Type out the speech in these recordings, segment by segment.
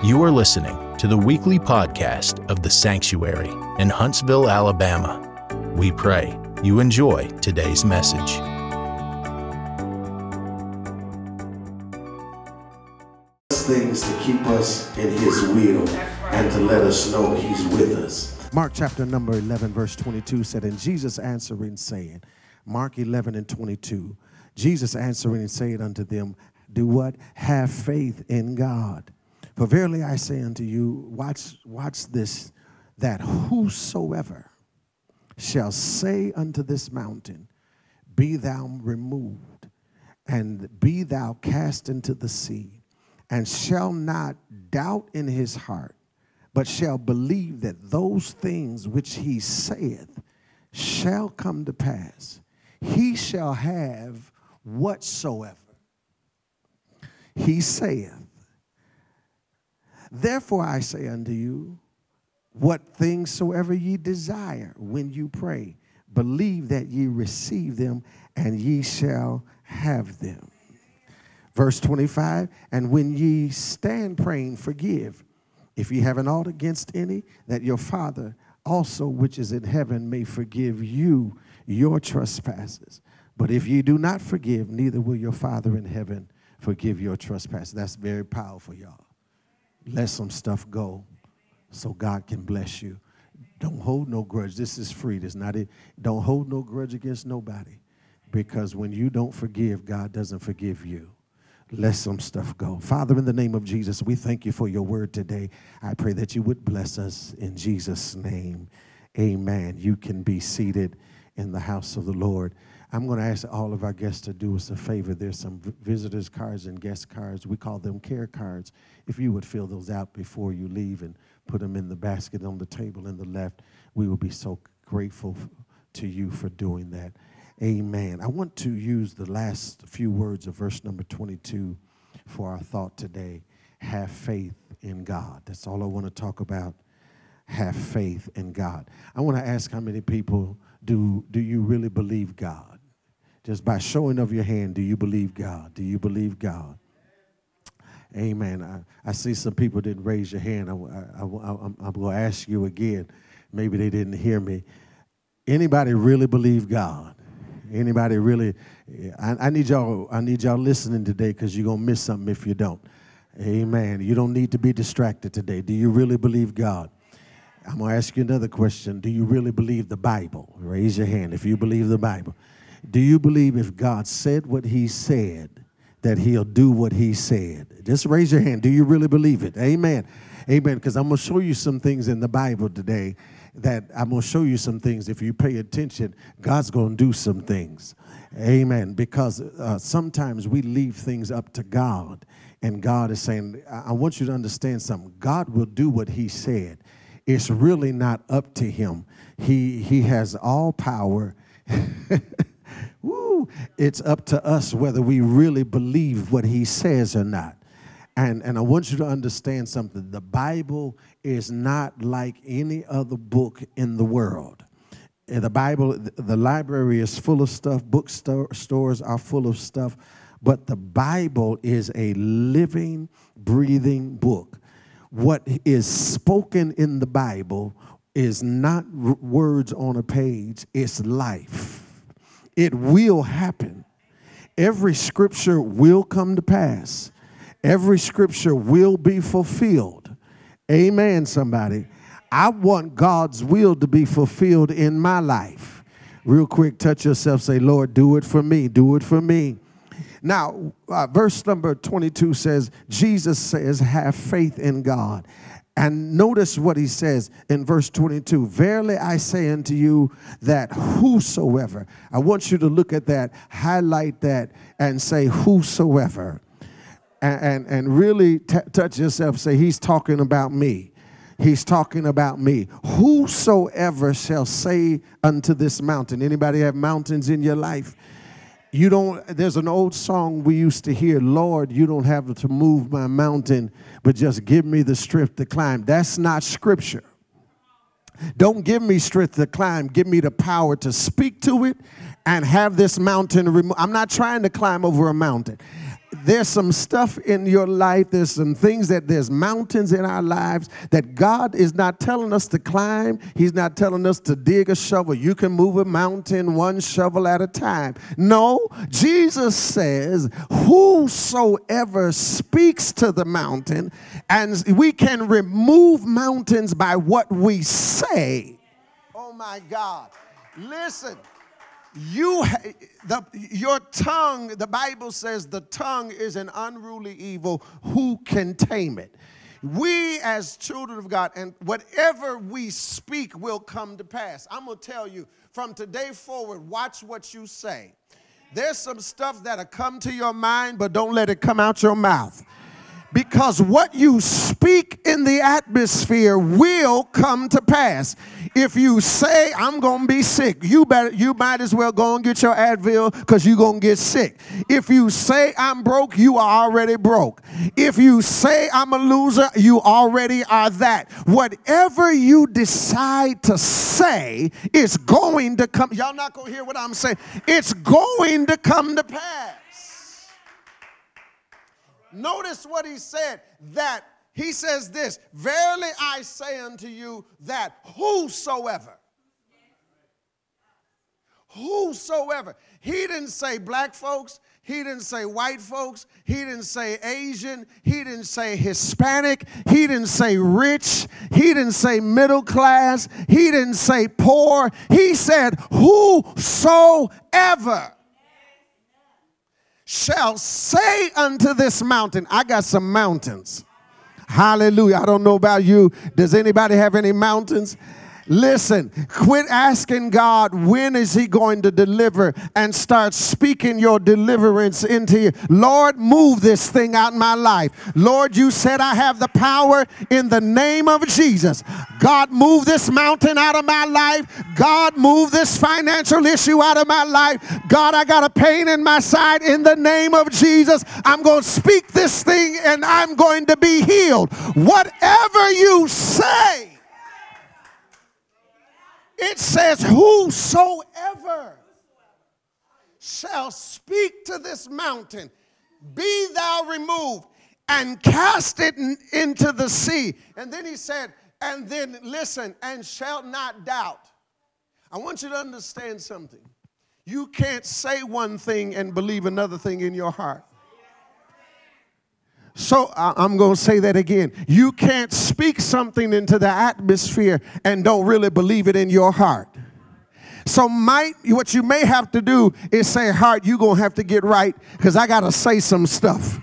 You are listening to the weekly podcast of The Sanctuary in Huntsville, Alabama. We pray you enjoy today's message. things to keep us in his will and to let us know he's with us. Mark chapter number 11, verse 22 said, And Jesus answering, saying, Mark 11 and 22, Jesus answering and saying unto them, Do what? Have faith in God. For verily I say unto you, watch, watch this, that whosoever shall say unto this mountain, Be thou removed, and be thou cast into the sea, and shall not doubt in his heart, but shall believe that those things which he saith shall come to pass, he shall have whatsoever he saith. Therefore I say unto you, what things soever ye desire when you pray, believe that ye receive them, and ye shall have them. Verse 25, and when ye stand praying, forgive. If ye have an ought against any, that your Father also which is in heaven may forgive you your trespasses. But if ye do not forgive, neither will your Father in heaven forgive your trespasses. That's very powerful, y'all. Let some stuff go so God can bless you. Don't hold no grudge. This is free. This not it. Don't hold no grudge against nobody. Because when you don't forgive, God doesn't forgive you. Let some stuff go. Father, in the name of Jesus, we thank you for your word today. I pray that you would bless us in Jesus' name. Amen. You can be seated in the house of the Lord. I'm going to ask all of our guests to do us a favor. There's some visitors cards and guest cards. We call them care cards. If you would fill those out before you leave and put them in the basket on the table in the left, we will be so grateful to you for doing that. Amen. I want to use the last few words of verse number 22 for our thought today. Have faith in God. That's all I want to talk about. Have faith in God. I want to ask how many people do, do you really believe God? Just by showing of your hand, do you believe God? Do you believe God? Amen. I, I see some people didn't raise your hand. I, I, I, I'm going to ask you again. Maybe they didn't hear me. Anybody really believe God? Anybody really? I, I need y'all. I need y'all listening today because you're gonna miss something if you don't. Amen. You don't need to be distracted today. Do you really believe God? I'm gonna ask you another question. Do you really believe the Bible? Raise your hand if you believe the Bible. Do you believe if God said what he said, that he'll do what he said? Just raise your hand. Do you really believe it? Amen. Amen. Because I'm going to show you some things in the Bible today that I'm going to show you some things. If you pay attention, God's going to do some things. Amen. Because uh, sometimes we leave things up to God, and God is saying, I want you to understand something. God will do what he said. It's really not up to him. He, he has all power. Woo, it's up to us whether we really believe what he says or not. And, and I want you to understand something. The Bible is not like any other book in the world. Eh, the Bible, the library is full of stuff, bookstores are full of stuff, but the Bible is a living, breathing book. What is spoken in the Bible is not words on a page, it's life. It will happen. Every scripture will come to pass. Every scripture will be fulfilled. Amen, somebody. I want God's will to be fulfilled in my life. Real quick, touch yourself, say, Lord, do it for me, do it for me. Now, uh, verse number 22 says, Jesus says, have faith in God. And notice what he says in verse 22 Verily I say unto you that whosoever, I want you to look at that, highlight that, and say, whosoever. And, and, and really touch yourself, say, He's talking about me. He's talking about me. Whosoever shall say unto this mountain, anybody have mountains in your life? You don't, there's an old song we used to hear, Lord, you don't have to move my mountain, but just give me the strength to climb. That's not scripture. Don't give me strength to climb, give me the power to speak to it and have this mountain removed. I'm not trying to climb over a mountain. There's some stuff in your life, there's some things that there's mountains in our lives that God is not telling us to climb. He's not telling us to dig a shovel. You can move a mountain one shovel at a time. No, Jesus says, Whosoever speaks to the mountain, and we can remove mountains by what we say. Oh my God. Listen you the, your tongue the bible says the tongue is an unruly evil. Who can tame it? We as children of god and whatever we speak will come to pass. I'm going to tell you from today forward watch what you say. There's some stuff that'll come to your mind but don't let it come out your mouth. Because what you speak in the atmosphere will come to pass. If you say, I'm going to be sick, you, better, you might as well go and get your Advil because you're going to get sick. If you say, I'm broke, you are already broke. If you say, I'm a loser, you already are that. Whatever you decide to say is going to come. Y'all not going to hear what I'm saying. It's going to come to pass. Notice what he said that he says this Verily I say unto you that whosoever, whosoever, he didn't say black folks, he didn't say white folks. He didn't say Asian. He didn't say Hispanic. He didn't say rich. He didn't say middle class. He didn't say poor. He said, Whosoever shall say unto this mountain, I got some mountains. Hallelujah. I don't know about you. Does anybody have any mountains? Listen, quit asking God when is he going to deliver and start speaking your deliverance into you. Lord, move this thing out in my life. Lord, you said I have the power in the name of Jesus. God, move this mountain out of my life. God, move this financial issue out of my life. God, I got a pain in my side in the name of Jesus. I'm going to speak this thing and I'm going to be healed. Whatever you say, it says, Whosoever shall speak to this mountain, be thou removed and cast it in, into the sea. And then he said, and then listen, and shall not doubt. I want you to understand something. You can't say one thing and believe another thing in your heart. So I'm going to say that again. You can't speak something into the atmosphere and don't really believe it in your heart. So might what you may have to do is say, heart, you're going to have to get right because I got to say some stuff.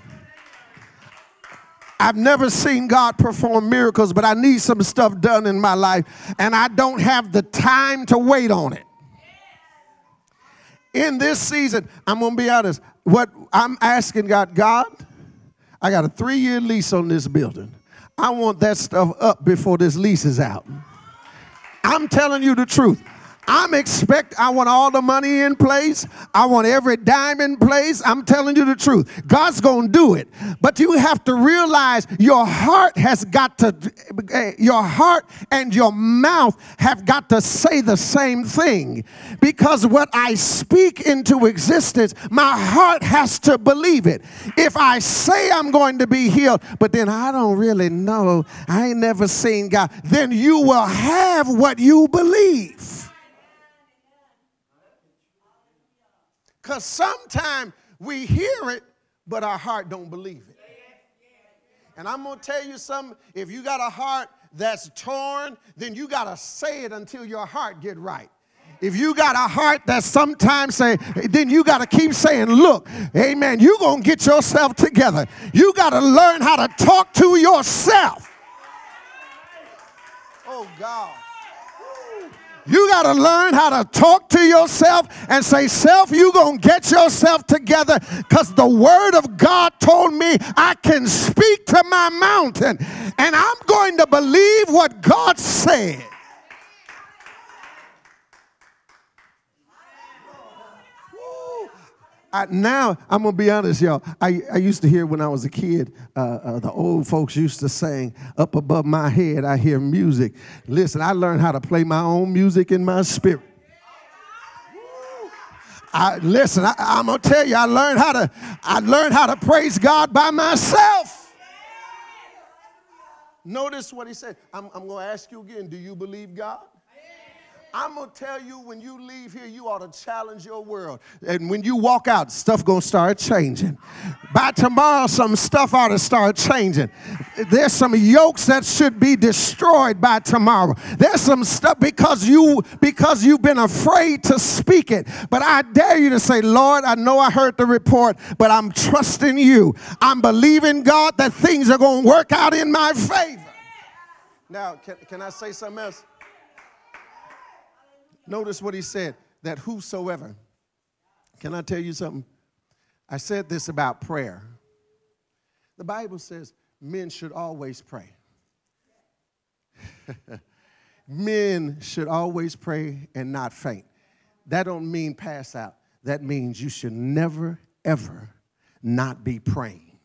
I've never seen God perform miracles, but I need some stuff done in my life, and I don't have the time to wait on it. In this season, I'm going to be honest. What I'm asking God, God, I got a three year lease on this building. I want that stuff up before this lease is out. I'm telling you the truth. I'm expect I want all the money in place. I want every dime in place. I'm telling you the truth. God's going to do it. But you have to realize your heart has got to eh, your heart and your mouth have got to say the same thing. Because what I speak into existence, my heart has to believe it. If I say I'm going to be healed, but then I don't really know, I ain't never seen God, then you will have what you believe. Because sometimes we hear it, but our heart don't believe it. And I'm going to tell you something. If you got a heart that's torn, then you got to say it until your heart get right. If you got a heart that sometimes say, then you got to keep saying, look, amen, you going to get yourself together. You got to learn how to talk to yourself. Oh, God. You got to learn how to talk to yourself and say, Self, you going to get yourself together because the word of God told me I can speak to my mountain and I'm going to believe what God said. I, now I'm gonna be honest, y'all. I, I used to hear when I was a kid, uh, uh, the old folks used to sing, "Up above my head, I hear music." Listen, I learned how to play my own music in my spirit. I listen, I, I'm gonna tell you, I learned how to I learned how to praise God by myself. Notice what he said. I'm, I'm gonna ask you again, do you believe God? I'm gonna tell you when you leave here, you ought to challenge your world. And when you walk out, stuff gonna start changing. By tomorrow, some stuff ought to start changing. There's some yokes that should be destroyed by tomorrow. There's some stuff because you because you've been afraid to speak it. But I dare you to say, Lord, I know I heard the report, but I'm trusting you. I'm believing God that things are gonna work out in my favor. Now, can, can I say something else? Notice what he said that whosoever. Can I tell you something? I said this about prayer. The Bible says men should always pray. men should always pray and not faint. That don't mean pass out. That means you should never ever not be praying.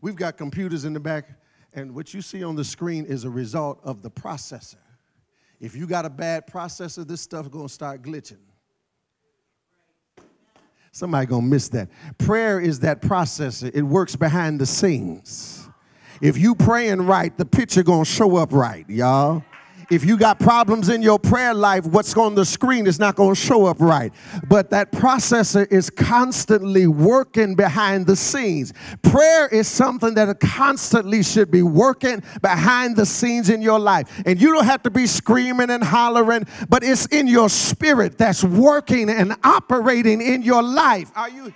We've got computers in the back and what you see on the screen is a result of the processor. If you got a bad processor, this stuff's gonna start glitching. Somebody gonna miss that. Prayer is that processor. It works behind the scenes. If you praying right, the picture gonna show up right, y'all. If you got problems in your prayer life, what's on the screen is not going to show up right. But that processor is constantly working behind the scenes. Prayer is something that constantly should be working behind the scenes in your life. And you don't have to be screaming and hollering, but it's in your spirit that's working and operating in your life. Are you?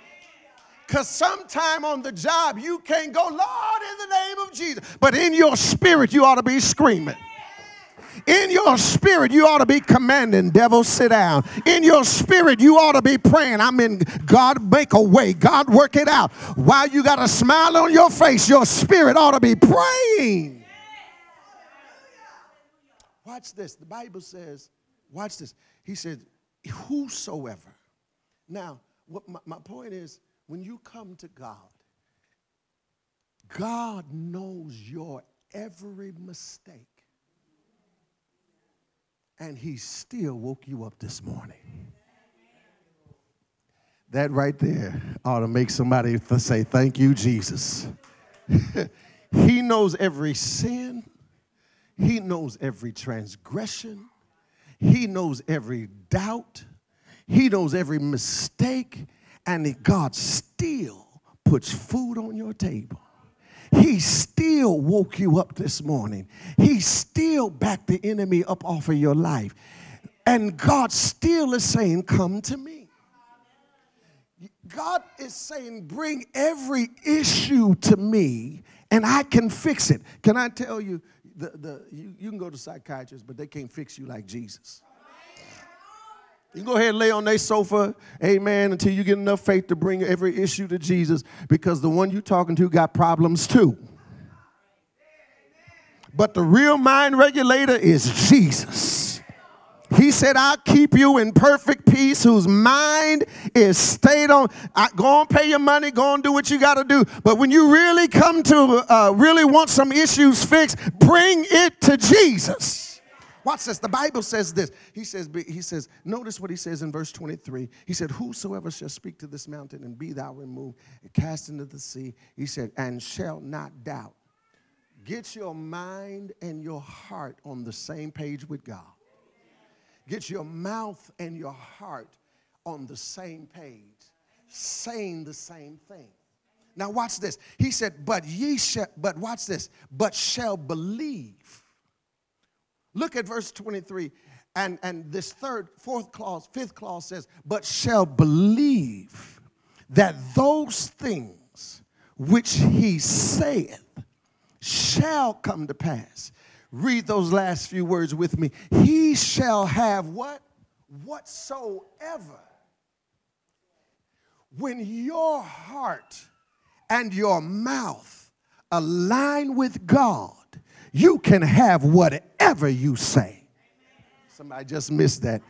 Because sometime on the job you can't go, Lord, in the name of Jesus. But in your spirit, you ought to be screaming. In your spirit, you ought to be commanding, devil, sit down. In your spirit, you ought to be praying. I mean, God, make a way. God, work it out. While you got a smile on your face, your spirit ought to be praying. Watch this. The Bible says, watch this. He said, whosoever. Now, what my, my point is, when you come to God, God knows your every mistake and he still woke you up this morning. That right there ought to make somebody say, Thank you, Jesus. he knows every sin, he knows every transgression, he knows every doubt, he knows every mistake, and God still puts food on your table. He still woke you up this morning. He still backed the enemy up off of your life. And God still is saying, Come to me. God is saying, Bring every issue to me and I can fix it. Can I tell you, the, the, you, you can go to psychiatrists, but they can't fix you like Jesus. You go ahead and lay on their sofa, amen, until you get enough faith to bring every issue to Jesus because the one you're talking to got problems too. But the real mind regulator is Jesus. He said, I'll keep you in perfect peace, whose mind is stayed on. I, go and pay your money, go and do what you got to do. But when you really come to, uh, really want some issues fixed, bring it to Jesus. Watch this. The Bible says this. He says, he says, notice what he says in verse 23. He said, Whosoever shall speak to this mountain and be thou removed and cast into the sea, he said, and shall not doubt. Get your mind and your heart on the same page with God. Get your mouth and your heart on the same page, saying the same thing. Now watch this. He said, but ye shall, but watch this, but shall believe Look at verse 23. And, and this third, fourth clause, fifth clause says, but shall believe that those things which he saith shall come to pass. Read those last few words with me. He shall have what? Whatsoever. When your heart and your mouth align with God, you can have whatever you say. Somebody just missed that.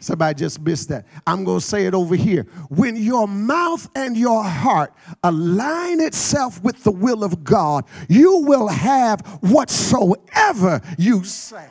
Somebody just missed that. I'm going to say it over here. When your mouth and your heart align itself with the will of God, you will have whatsoever you say.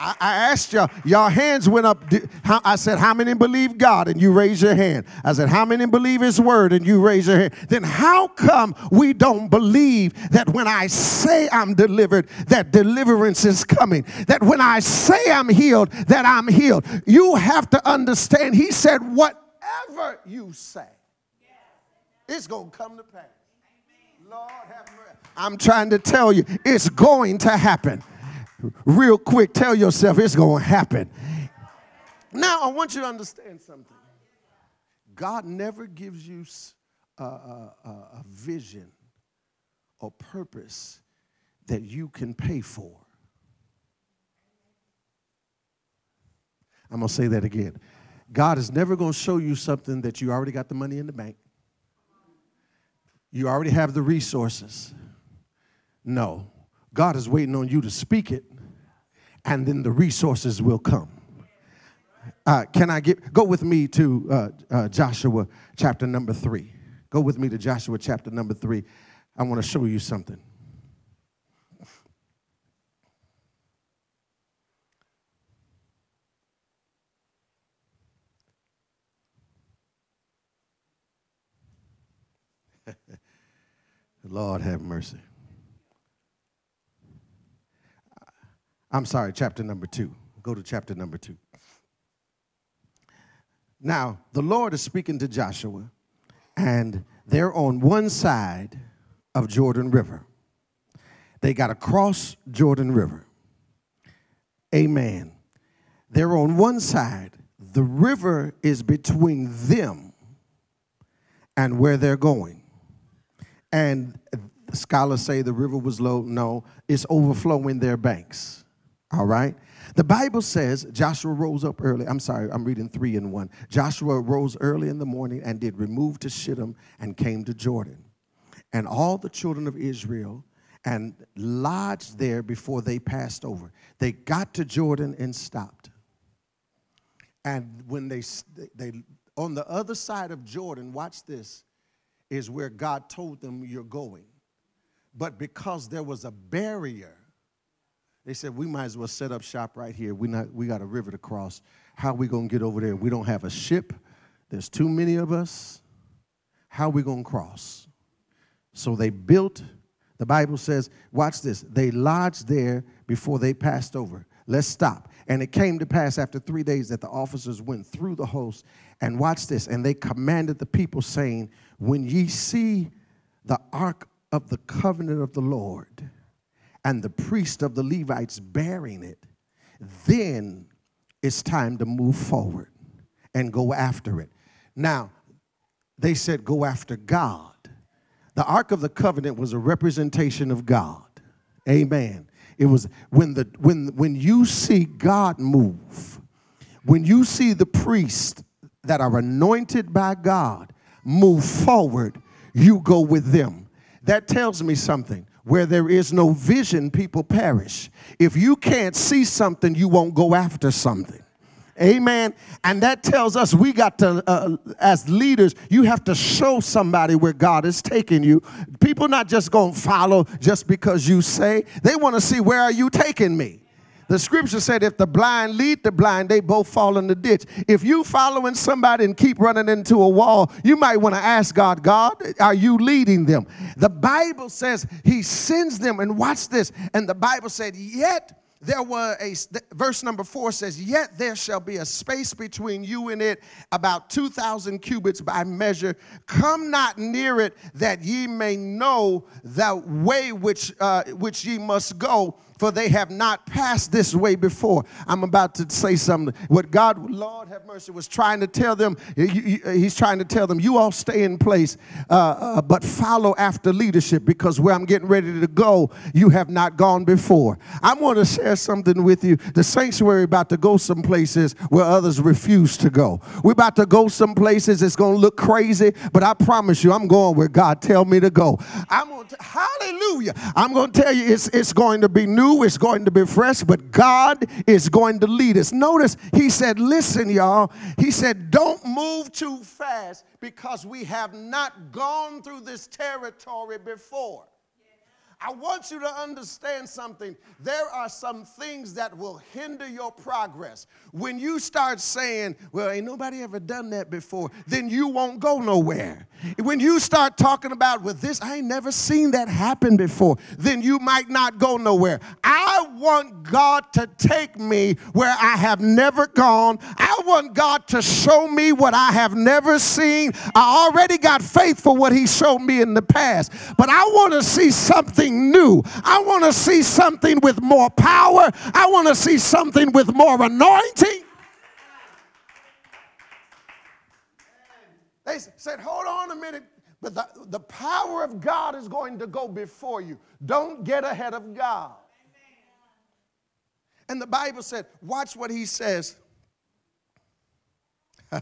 I, asked y'all, y'all hands went up. I said, How many believe God? And you raise your hand. I said, How many believe His word? And you raise your hand. Then how come we don't believe that when I say I'm delivered, that deliverance is coming? That when I say I'm healed, that I'm healed? You have to understand, He said, Whatever you say, it's going to come to pass. Lord have mercy. I'm trying to tell you, it's going to happen real quick, tell yourself it's going to happen. Now, I want you to understand something. God never gives you a, a, a vision or purpose that you can pay for. I'm going to say that again. God is never going to show you something that you already got the money in the bank. You already have the resources. No. God is waiting on you to speak it and then the resources will come. Uh, can I get go with me to uh, uh, Joshua chapter number three? Go with me to Joshua chapter number three. I want to show you something. Lord have mercy. I'm sorry, chapter number two. Go to chapter number two. Now, the Lord is speaking to Joshua, and they're on one side of Jordan River. They got to cross Jordan River. Amen. They're on one side. The river is between them and where they're going. And scholars say the river was low. No, it's overflowing their banks. All right. The Bible says Joshua rose up early. I'm sorry, I'm reading three and one. Joshua rose early in the morning and did remove to Shittim and came to Jordan. And all the children of Israel and lodged there before they passed over. They got to Jordan and stopped. And when they, they on the other side of Jordan, watch this, is where God told them you're going. But because there was a barrier they said, we might as well set up shop right here. We, not, we got a river to cross. How are we going to get over there? We don't have a ship. There's too many of us. How are we going to cross? So they built, the Bible says, watch this, they lodged there before they passed over. Let's stop. And it came to pass after three days that the officers went through the host and watch this. And they commanded the people, saying, When ye see the ark of the covenant of the Lord, and the priest of the Levites bearing it, then it's time to move forward and go after it. Now, they said, go after God. The Ark of the Covenant was a representation of God. Amen. It was when the when when you see God move, when you see the priests that are anointed by God move forward, you go with them. That tells me something. Where there is no vision, people perish. If you can't see something, you won't go after something. Amen. And that tells us we got to, uh, as leaders, you have to show somebody where God is taking you. People not just going to follow just because you say, they want to see where are you taking me. The scripture said if the blind lead the blind, they both fall in the ditch. If you following somebody and keep running into a wall, you might want to ask God, God, are you leading them? The Bible says he sends them, and watch this. And the Bible said, yet there were a verse number four says yet there shall be a space between you and it about 2000 cubits by measure come not near it that ye may know the way which uh, which ye must go for they have not passed this way before. I'm about to say something. What God, Lord have mercy, was trying to tell them, He's trying to tell them, you all stay in place, uh, uh, but follow after leadership because where I'm getting ready to go, you have not gone before. I want to share something with you. The sanctuary about to go some places where others refuse to go. We're about to go some places. It's going to look crazy, but I promise you, I'm going where God tell me to go. I'm going to, hallelujah. I'm going to tell you, it's, it's going to be new it's going to be fresh, but God is going to lead us. Notice he said, Listen, y'all. He said, Don't move too fast because we have not gone through this territory before. I want you to understand something. There are some things that will hinder your progress. When you start saying, Well, ain't nobody ever done that before, then you won't go nowhere. When you start talking about, Well, this, I ain't never seen that happen before, then you might not go nowhere. I want God to take me where I have never gone. I want God to show me what I have never seen. I already got faith for what He showed me in the past, but I want to see something something new. I want to see something with more power. I want to see something with more anointing. They said, Hold on a minute. But the, the power of God is going to go before you. Don't get ahead of God. And the Bible said, Watch what he says.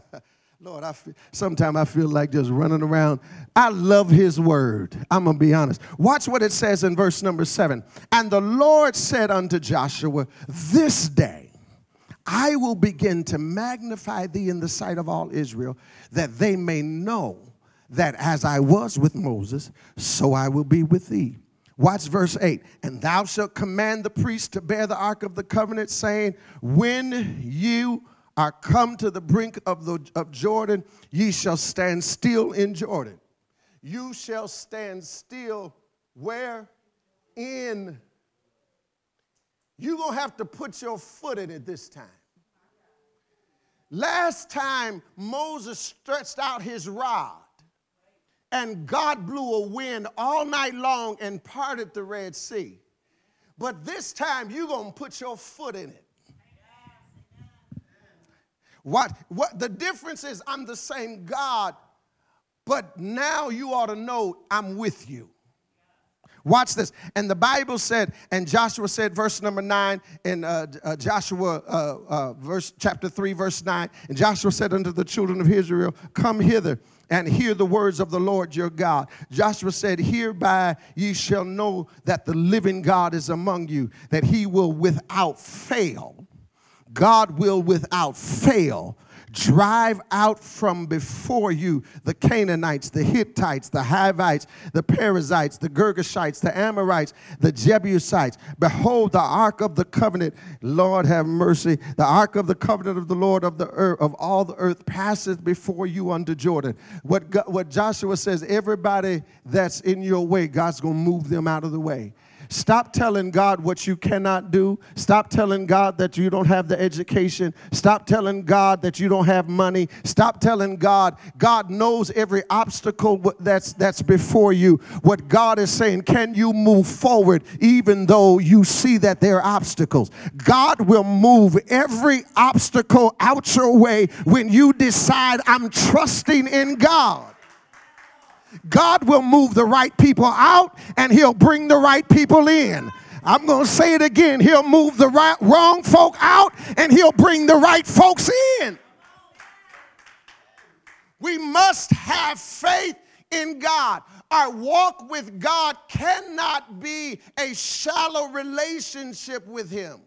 Lord, I feel, sometimes I feel like just running around. I love his word. I'm going to be honest. Watch what it says in verse number seven. And the Lord said unto Joshua, This day I will begin to magnify thee in the sight of all Israel, that they may know that as I was with Moses, so I will be with thee. Watch verse 8. And thou shalt command the priest to bear the ark of the covenant, saying, When you are come to the brink of, the, of Jordan, ye shall stand still in Jordan. You shall stand still where? In. You're going to have to put your foot in it this time. Last time, Moses stretched out his rod, and God blew a wind all night long and parted the Red Sea. But this time, you're going to put your foot in it. What, what the difference is, I'm the same God, but now you ought to know I'm with you. Watch this. And the Bible said, and Joshua said, verse number nine in uh, uh, Joshua, uh, uh verse chapter three, verse nine. And Joshua said unto the children of Israel, Come hither and hear the words of the Lord your God. Joshua said, Hereby ye shall know that the living God is among you, that he will without fail God will without fail drive out from before you the Canaanites, the Hittites, the Hivites, the Perizzites, the Girgashites, the Amorites, the Jebusites. Behold, the ark of the covenant, Lord have mercy, the ark of the covenant of the Lord of the earth, of all the earth passeth before you unto Jordan. What, what Joshua says, everybody that's in your way, God's going to move them out of the way. Stop telling God what you cannot do. Stop telling God that you don't have the education. Stop telling God that you don't have money. Stop telling God, God knows every obstacle that's, that's before you. What God is saying, can you move forward even though you see that there are obstacles? God will move every obstacle out your way when you decide, I'm trusting in God. God will move the right people out and he'll bring the right people in. I'm going to say it again. He'll move the right, wrong folk out and he'll bring the right folks in. We must have faith in God. Our walk with God cannot be a shallow relationship with Him.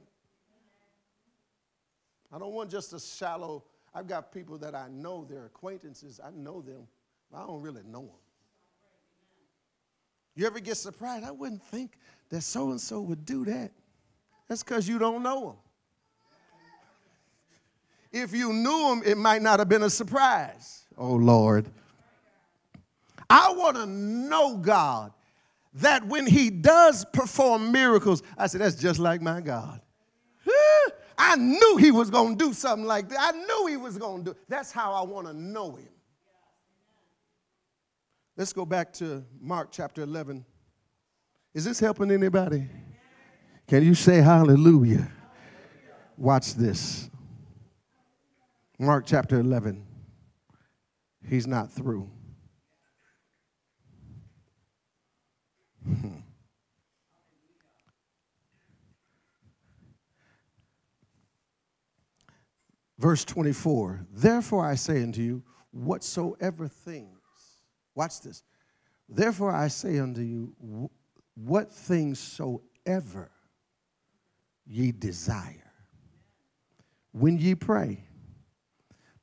I don't want just a shallow, I've got people that I know, they're acquaintances, I know them, but I don't really know them. You ever get surprised? I wouldn't think that so and so would do that. That's because you don't know them. If you knew them, it might not have been a surprise. Oh, Lord. I want to know God that when He does perform miracles, I said, that's just like my God. I knew He was going to do something like that. I knew He was going to do. That's how I want to know Him. Let's go back to Mark chapter 11. Is this helping anybody? Can you say hallelujah? Watch this. Mark chapter 11. He's not through. Verse 24 Therefore I say unto you, whatsoever thing Watch this. Therefore, I say unto you, what things soever ye desire, when ye pray,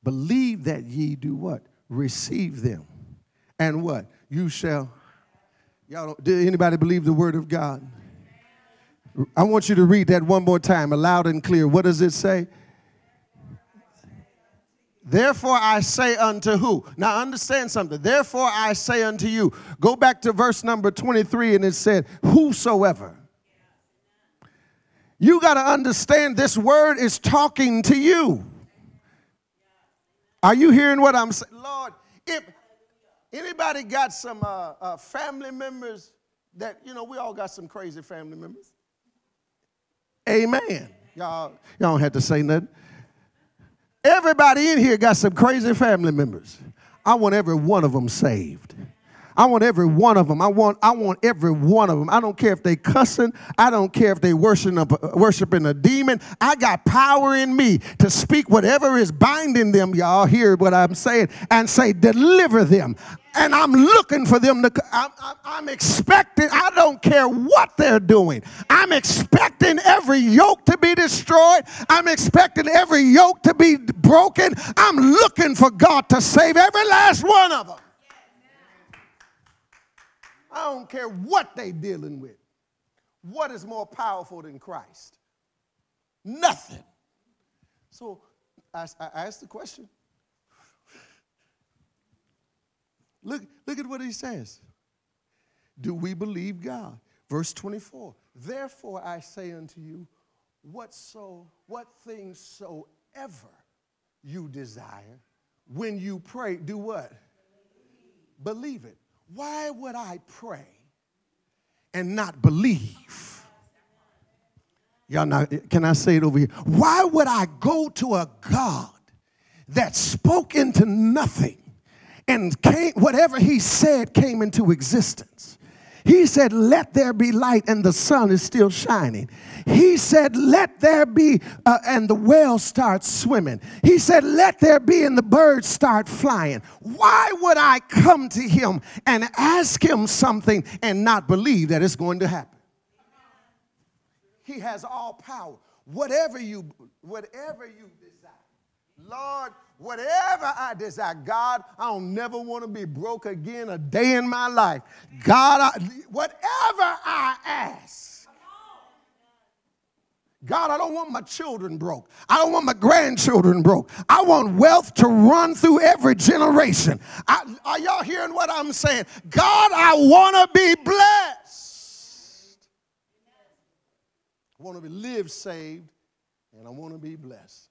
believe that ye do what? Receive them. And what? You shall. Y'all don't, did anybody believe the word of God? I want you to read that one more time, loud and clear. What does it say? Therefore I say unto who? Now understand something. Therefore I say unto you. Go back to verse number 23 and it said, Whosoever. You got to understand this word is talking to you. Are you hearing what I'm saying? Lord, if anybody got some uh, uh, family members that, you know, we all got some crazy family members. Amen. Y'all, y'all don't have to say nothing. Everybody in here got some crazy family members. I want every one of them saved. I want every one of them. I want, I want every one of them. I don't care if they cussing. I don't care if they worshiping a, worshiping a demon. I got power in me to speak whatever is binding them. Y'all hear what I'm saying and say, deliver them and I'm looking for them to, I'm, I'm, expecting, I don't care what they're doing. I'm expecting every yoke to be destroyed. I'm expecting every yoke to be broken. I'm looking for God to save every last one of them. I don't care what they're dealing with. What is more powerful than Christ? Nothing. So I, I asked the question Look, look at what he says. Do we believe God? Verse 24. Therefore I say unto you, what so what things soever you desire, when you pray, do what? Believe. believe it. Why would I pray and not believe? Y'all know, can I say it over here? Why would I go to a God that spoke into nothing and came, whatever he said came into existence. He said, Let there be light, and the sun is still shining. He said, Let there be, uh, and the whale starts swimming. He said, Let there be, and the birds start flying. Why would I come to him and ask him something and not believe that it's going to happen? He has all power. Whatever you, whatever you desire. Lord, Whatever I desire, God, I don't never want to be broke again a day in my life. God, I, whatever I ask, God, I don't want my children broke. I don't want my grandchildren broke. I want wealth to run through every generation. I, are y'all hearing what I'm saying? God, I want to be blessed. I want to be live saved, and I want to be blessed.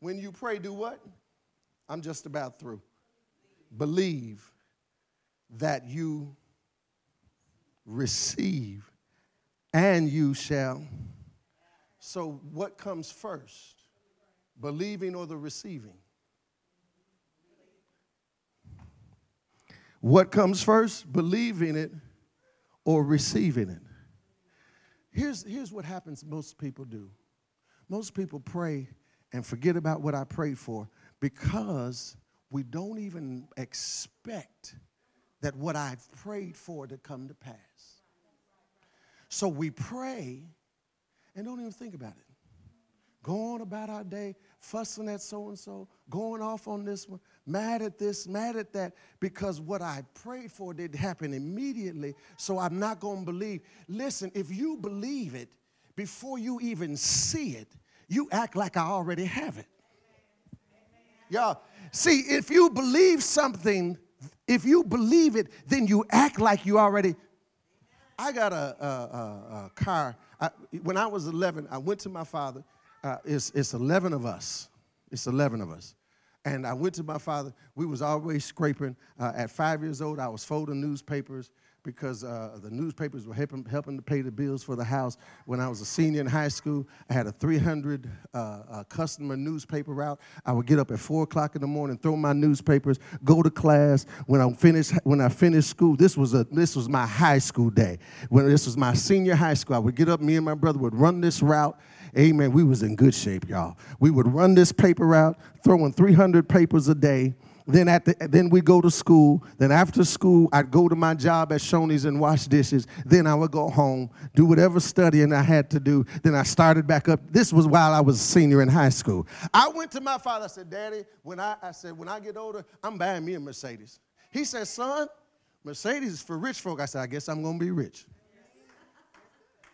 When you pray, do what? I'm just about through. Believe that you receive and you shall. So, what comes first? Believing or the receiving? What comes first? Believing it or receiving it? Here's, here's what happens most people do. Most people pray and forget about what I prayed for because we don't even expect that what I've prayed for to come to pass. So we pray and don't even think about it. Go on about our day, fussing at so and so, going off on this one, mad at this, mad at that, because what I prayed for didn't happen immediately, so I'm not going to believe. Listen, if you believe it before you even see it, you act like I already have it. Y'all, see, if you believe something, if you believe it, then you act like you already. I got a, a, a, a car. I, when I was 11, I went to my father. Uh, it's, it's 11 of us. It's 11 of us. And I went to my father. We was always scraping. Uh, at five years old, I was folding newspapers because uh, the newspapers were helping, helping to pay the bills for the house. When I was a senior in high school, I had a 300 uh, uh, customer newspaper route. I would get up at 4 o'clock in the morning, throw my newspapers, go to class. When I finished, when I finished school, this was, a, this was my high school day. When this was my senior high school, I would get up, me and my brother would run this route. Amen. We was in good shape, y'all. We would run this paper route, throwing 300 papers a day. Then at the, then we go to school. Then after school, I'd go to my job at Shoney's and wash dishes. Then I would go home, do whatever studying I had to do. Then I started back up. This was while I was a senior in high school. I went to my father. I said, Daddy, when I, I said when I get older, I'm buying me a Mercedes. He said, Son, Mercedes is for rich folk. I said, I guess I'm going to be rich.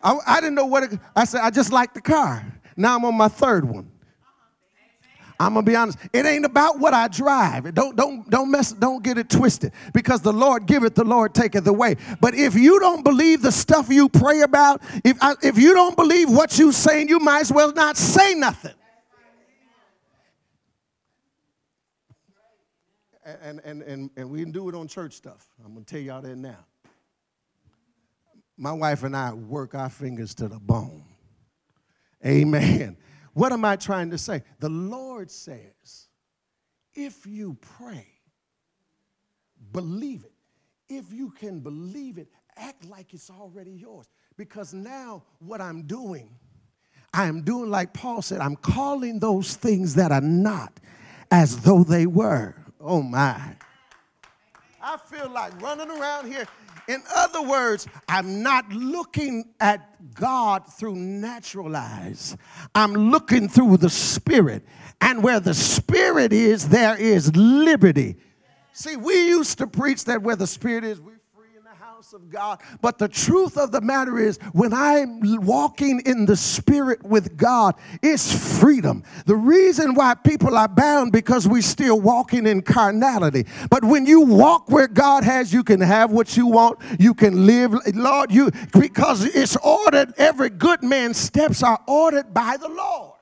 I, I didn't know what it, I said, I just like the car. Now I'm on my third one. I'm gonna be honest. It ain't about what I drive. Don't don't don't mess. Don't get it twisted. Because the Lord giveth, the Lord taketh away. But if you don't believe the stuff you pray about, if I, if you don't believe what you're saying, you might as well not say nothing. And and and and we can do it on church stuff. I'm gonna tell y'all that now. My wife and I work our fingers to the bone. Amen. What am I trying to say? The Lord says, if you pray, believe it. If you can believe it, act like it's already yours. Because now what I'm doing, I am doing like Paul said, I'm calling those things that are not as though they were. Oh my. I feel like running around here in other words, I'm not looking at God through natural eyes. I'm looking through the Spirit. And where the Spirit is, there is liberty. See, we used to preach that where the Spirit is, we house of God. But the truth of the matter is, when I'm walking in the Spirit with God, it's freedom. The reason why people are bound because we're still walking in carnality. But when you walk where God has, you can have what you want. You can live, Lord, you because it's ordered. Every good man's steps are ordered by the Lord.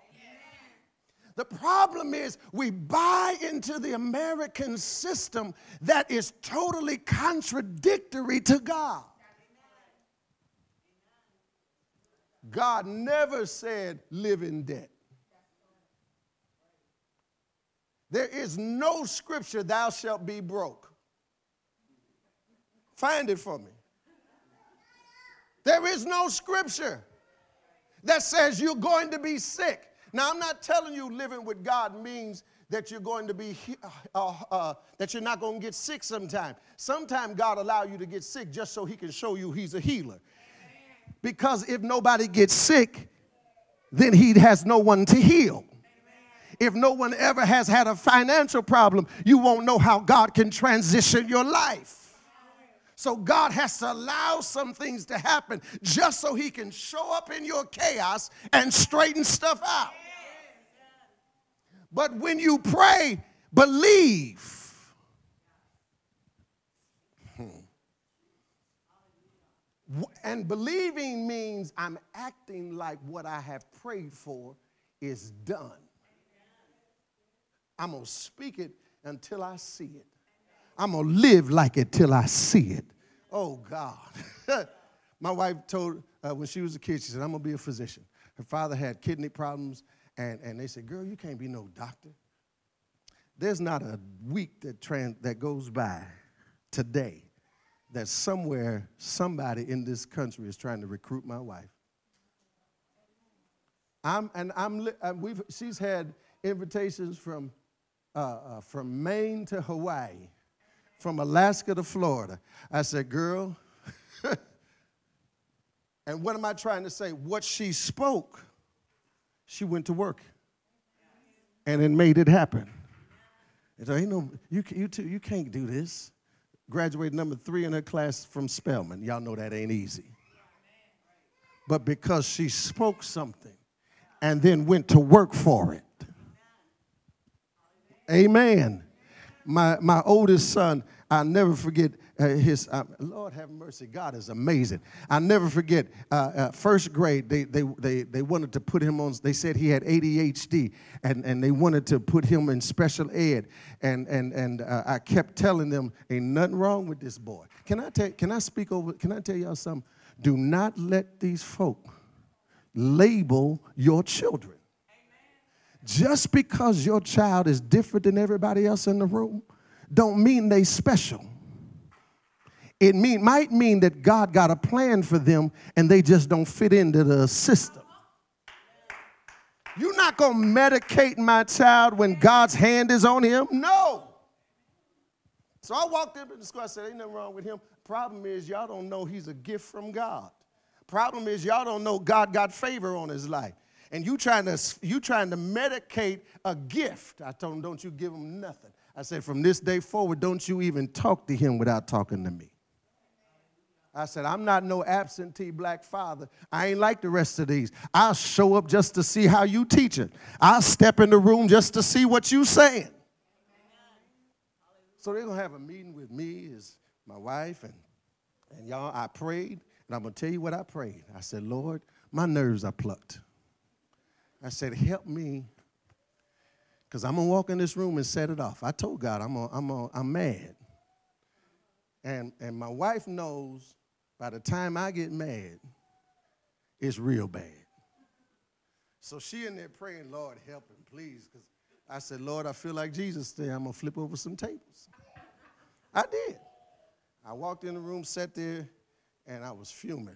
The problem is we buy into the American system that is totally contradictory to God. God never said live in debt. There is no scripture, thou shalt be broke. Find it for me. There is no scripture that says you're going to be sick. Now, I'm not telling you living with God means that you're going to be uh, uh, that you're not going to get sick sometime. Sometime God allow you to get sick just so He can show you He's a healer. Because if nobody gets sick, then He has no one to heal. If no one ever has had a financial problem, you won't know how God can transition your life. So God has to allow some things to happen just so he can show up in your chaos and straighten stuff out. But when you pray, believe. Hmm. And believing means I'm acting like what I have prayed for is done. I'm going to speak it until I see it. I'm going to live like it till I see it. Oh, God. My wife told, uh, when she was a kid, she said, I'm going to be a physician. Her father had kidney problems and, and they said, Girl, you can't be no doctor. There's not a week that, trans, that goes by today that somewhere somebody in this country is trying to recruit my wife. I'm, and I'm, we've, she's had invitations from, uh, uh, from Maine to Hawaii, from Alaska to Florida. I said, girl, and what am I trying to say? What she spoke she went to work and it made it happen. And so, you know, you, you, too, you can't do this. Graduated number three in her class from Spelman. Y'all know that ain't easy. But because she spoke something and then went to work for it. Amen. My, my oldest son, I'll never forget, uh, his uh, Lord have mercy, God is amazing. I'll never forget uh, uh, first grade. They, they they they wanted to put him on. They said he had ADHD, and and they wanted to put him in special ed. And and and uh, I kept telling them, ain't nothing wrong with this boy. Can I tell? Can I speak over? Can I tell y'all something? Do not let these folk label your children. Just because your child is different than everybody else in the room, don't mean they special. It mean, might mean that God got a plan for them and they just don't fit into the system. You're not going to medicate my child when God's hand is on him? No. So I walked into the school. I said, Ain't nothing wrong with him. Problem is, y'all don't know he's a gift from God. Problem is, y'all don't know God got favor on his life. And you trying to you trying to medicate a gift. I told him, Don't you give him nothing. I said, From this day forward, don't you even talk to him without talking to me. I said, I'm not no absentee black father. I ain't like the rest of these. I'll show up just to see how you teach it. I'll step in the room just to see what you saying. So they're gonna have a meeting with me, as my wife, and, and y'all, I prayed, and I'm gonna tell you what I prayed. I said, Lord, my nerves are plucked. I said, help me, because I'm gonna walk in this room and set it off. I told God I'm, a, I'm, a, I'm mad. And, and my wife knows by the time I get mad, it's real bad. So she in there praying, Lord, help him, please. Because I said, Lord, I feel like Jesus today. I'm going to flip over some tables. I did. I walked in the room, sat there, and I was fuming.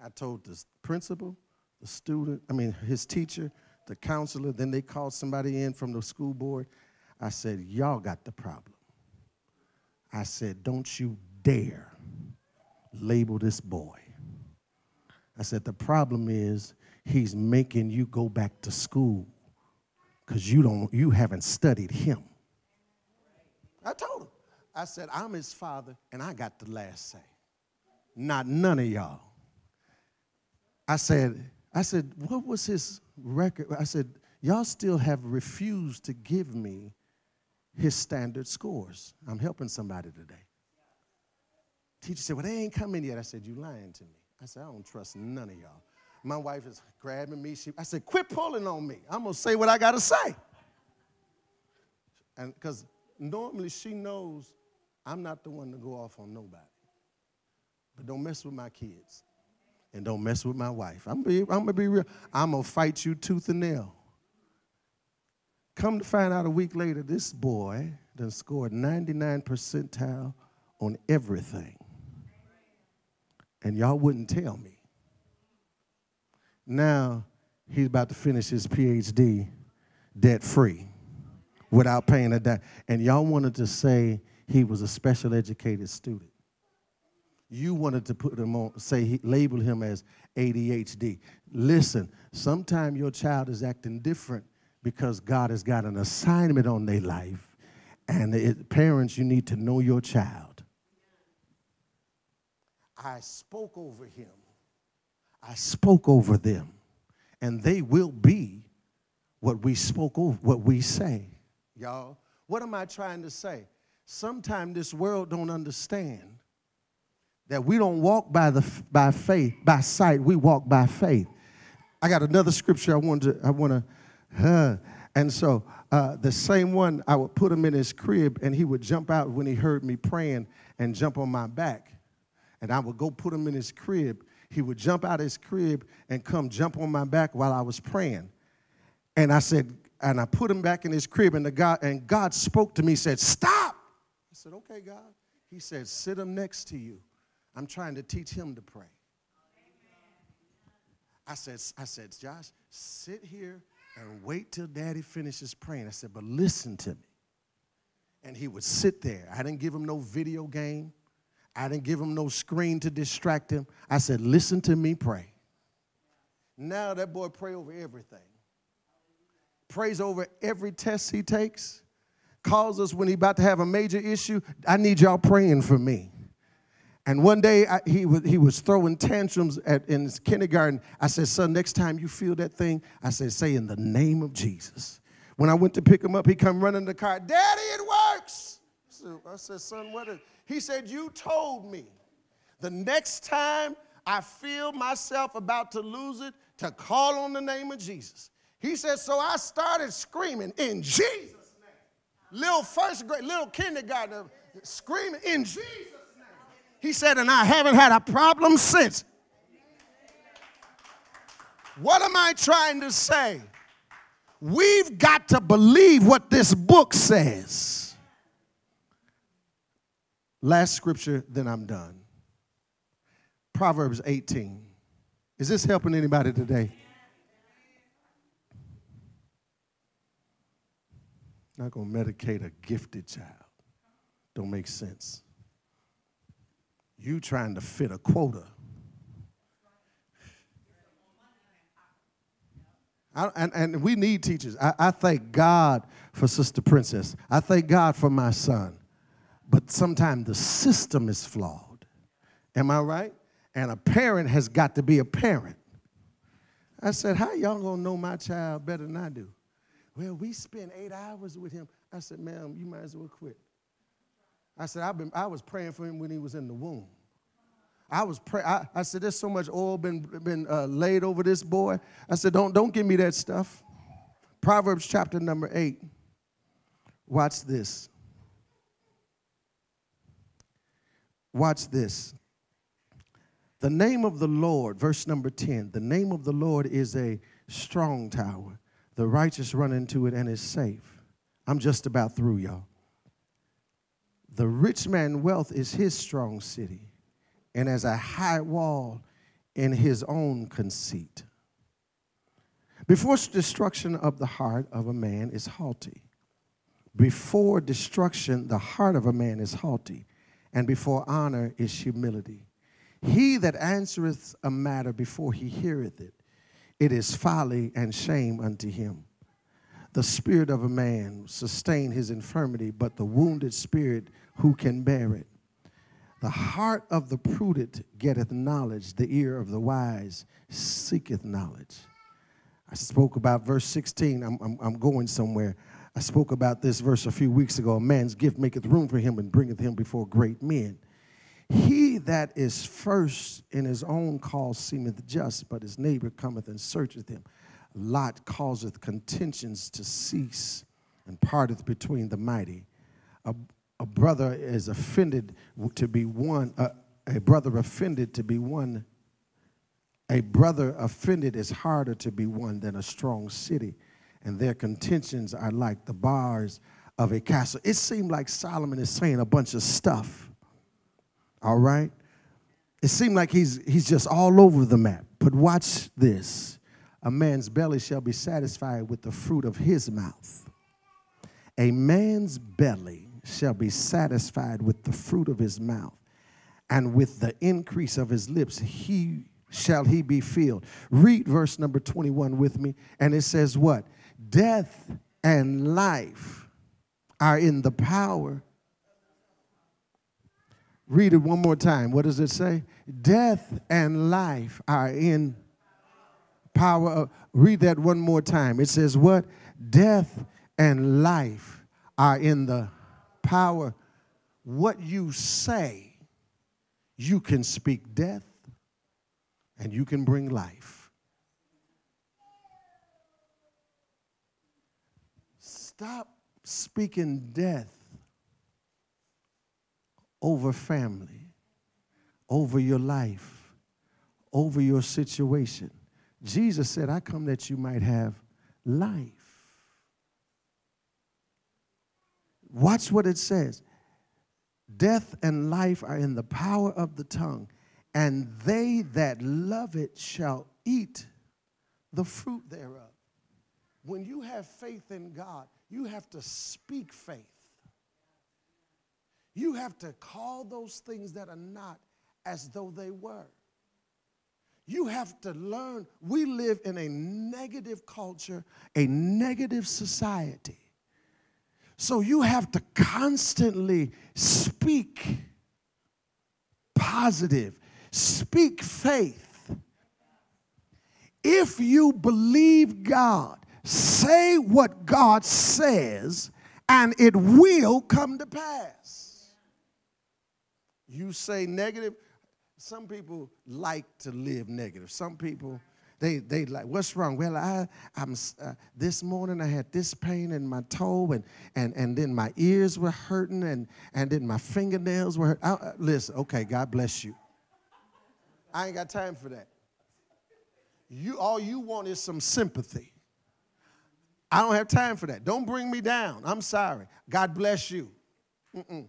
I told the principal, the student, I mean, his teacher, the counselor, then they called somebody in from the school board. I said, Y'all got the problem. I said, Don't you dare label this boy. I said, The problem is he's making you go back to school because you don't you haven't studied him. I told him. I said, I'm his father and I got the last say. Not none of y'all. I said, I said, what was his record? I said, y'all still have refused to give me his standard scores. I'm helping somebody today. Teacher said, Well, they ain't coming yet. I said, You lying to me. I said, I don't trust none of y'all. My wife is grabbing me. She, I said, Quit pulling on me. I'm going to say what I got to say. And because normally she knows I'm not the one to go off on nobody. But don't mess with my kids. And don't mess with my wife. I'm going to be real. I'm to fight you tooth and nail. Come to find out a week later, this boy done scored 99 percentile on everything and y'all wouldn't tell me. Now he's about to finish his PhD debt free without paying a debt. And y'all wanted to say he was a special educated student. You wanted to put him on, say, he, label him as ADHD. Listen, sometimes your child is acting different because God has got an assignment on their life. And it, parents, you need to know your child. I spoke over him. I spoke over them. And they will be what we spoke over, what we say. Y'all, what am I trying to say? Sometimes this world don't understand that we don't walk by the by faith, by sight, we walk by faith. I got another scripture I want to I want to uh, and so uh, the same one I would put him in his crib and he would jump out when he heard me praying and jump on my back and I would go put him in his crib. He would jump out of his crib and come jump on my back while I was praying. And I said, and I put him back in his crib, and the God and God spoke to me, said, Stop. I said, Okay, God. He said, Sit him next to you. I'm trying to teach him to pray. I said, I said, Josh, sit here and wait till daddy finishes praying. I said, but listen to me. And he would sit there. I didn't give him no video game. I didn't give him no screen to distract him. I said, listen to me pray. Now that boy pray over everything. Prays over every test he takes. Calls us when he about to have a major issue. I need y'all praying for me. And one day I, he, was, he was throwing tantrums at, in kindergarten. I said, son, next time you feel that thing, I said, say in the name of Jesus. When I went to pick him up, he come running in the car. Daddy, it works. So I said, son, what is he said, You told me the next time I feel myself about to lose it to call on the name of Jesus. He said, So I started screaming in Jesus' name. Little first grade, little kindergartner screaming in Jesus'. He said, And I haven't had a problem since. What am I trying to say? We've got to believe what this book says. Last scripture, then I'm done. Proverbs 18. Is this helping anybody today? Not going to medicate a gifted child. Don't make sense. You trying to fit a quota. I, and, and we need teachers. I, I thank God for Sister Princess. I thank God for my son. But sometimes the system is flawed Am I right? And a parent has got to be a parent. I said, How y'all gonna know my child better than I do? Well, we spent eight hours with him. I said, Ma'am, you might as well quit. I said, I've been, I was praying for him when he was in the womb. I was pray. I, I said, there's so much oil been, been uh, laid over this boy. I said, don't, don't give me that stuff. Proverbs chapter number eight. Watch this. Watch this. The name of the Lord, verse number 10, the name of the Lord is a strong tower. The righteous run into it and is safe. I'm just about through, y'all. The rich man wealth is his strong city, and as a high wall in his own conceit. Before destruction of the heart of a man is haughty. Before destruction, the heart of a man is haughty, and before honor is humility. He that answereth a matter before he heareth it, it is folly and shame unto him. The spirit of a man sustain his infirmity, but the wounded spirit, who can bear it? The heart of the prudent getteth knowledge, the ear of the wise seeketh knowledge. I spoke about verse 16. I'm, I'm, I'm going somewhere. I spoke about this verse a few weeks ago. A man's gift maketh room for him and bringeth him before great men. He that is first in his own cause seemeth just, but his neighbor cometh and searcheth him. Lot causeth contentions to cease and parteth between the mighty. A, a brother is offended to be one, a brother offended to be one. A brother offended is harder to be one than a strong city, and their contentions are like the bars of a castle. It seemed like Solomon is saying a bunch of stuff all right? It seemed like he's, he's just all over the map. But watch this a man's belly shall be satisfied with the fruit of his mouth. A man's belly shall be satisfied with the fruit of his mouth, and with the increase of his lips he shall he be filled. Read verse number 21 with me, and it says what? Death and life are in the power Read it one more time. What does it say? Death and life are in power read that one more time. It says what? Death and life are in the power. What you say, you can speak death and you can bring life. Stop speaking death over family, over your life, over your situation. Jesus said, I come that you might have life. Watch what it says. Death and life are in the power of the tongue, and they that love it shall eat the fruit thereof. When you have faith in God, you have to speak faith. You have to call those things that are not as though they were. You have to learn. We live in a negative culture, a negative society. So you have to constantly speak positive, speak faith. If you believe God, say what God says, and it will come to pass. You say negative. Some people like to live negative. Some people, they, they like, what's wrong? Well, I, I'm, uh, this morning I had this pain in my toe, and, and, and then my ears were hurting, and, and then my fingernails were hurt. I, uh, listen, okay, God bless you. I ain't got time for that. You, all you want is some sympathy. I don't have time for that. Don't bring me down. I'm sorry. God bless you. Mm-mm.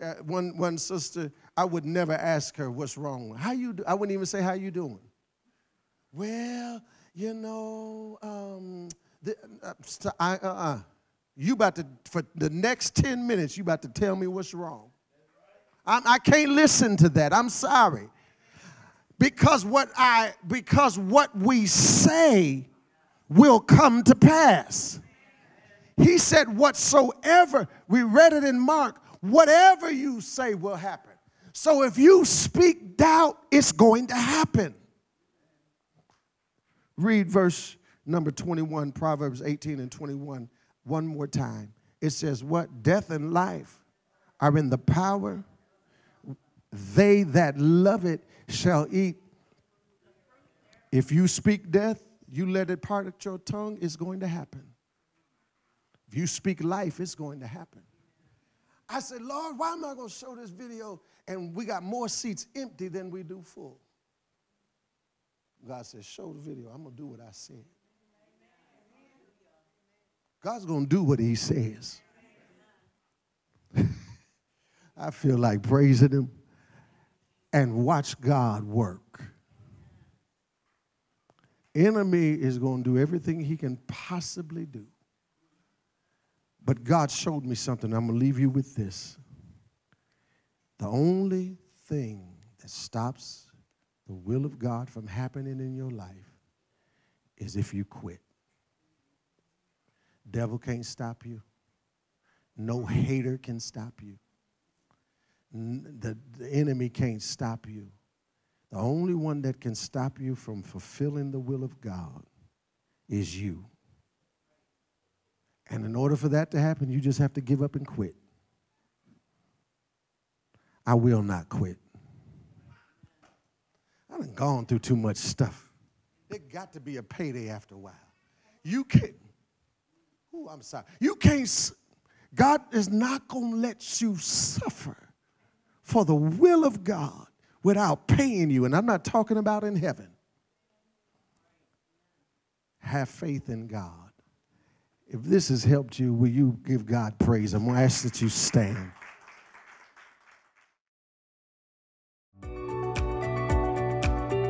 Uh, one, one sister, I would never ask her what's wrong. How you do? I wouldn't even say, how you doing? Well, you know, um, the, uh, I, uh, uh, you about to, for the next 10 minutes, you about to tell me what's wrong. I'm, I can't listen to that. I'm sorry. Because what I, because what we say will come to pass. He said, whatsoever, we read it in Mark, whatever you say will happen. So if you speak doubt, it's going to happen. Read verse number 21, Proverbs 18 and 21, one more time. It says, What? Death and life are in the power. They that love it shall eat. If you speak death, you let it part at your tongue, it's going to happen. If you speak life, it's going to happen. I said, Lord, why am I going to show this video and we got more seats empty than we do full? God says, show the video. I'm going to do what I said. God's going to do what he says. I feel like praising him and watch God work. Enemy is going to do everything he can possibly do. But God showed me something. I'm going to leave you with this. The only thing that stops the will of God from happening in your life is if you quit. Devil can't stop you. No hater can stop you. The, the enemy can't stop you. The only one that can stop you from fulfilling the will of God is you. And in order for that to happen, you just have to give up and quit. I will not quit. I've gone through too much stuff. There got to be a payday after a while. You can't. Oh, I'm sorry. You can't. God is not going to let you suffer for the will of God without paying you. And I'm not talking about in heaven. Have faith in God. If this has helped you, will you give God praise? I'm going to ask that you stand.